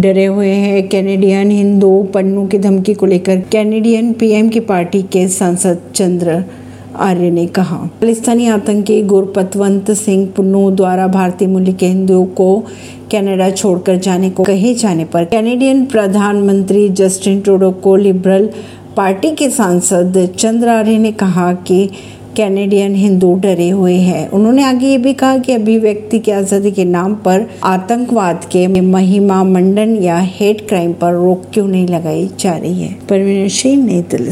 डरे हुए हैं कैनेडियन हिंदू पन्नू की धमकी को लेकर। कैनेडियन पीएम की पार्टी के सांसद चंद्र आर्य ने कहा। खालिस्तानी आतंकी गुरपतवंत सिंह पुन्नू द्वारा भारतीय मूल्य के हिंदुओं को कनाडा छोड़कर जाने को कहे जाने पर कैनेडियन प्रधानमंत्री जस्टिन ट्रूडो को लिबरल पार्टी के सांसद चंद्र आर्य ने कहा कि कैनेडियन हिंदू डरे हुए हैं। उन्होंने आगे ये भी कहा कि अभिव्यक्ति की आज़ादी के नाम पर आतंकवाद के महिमा मंडन या हेट क्राइम पर रोक क्यों नहीं लगाई जा रही है? परवीन सिंह, नई दिल्ली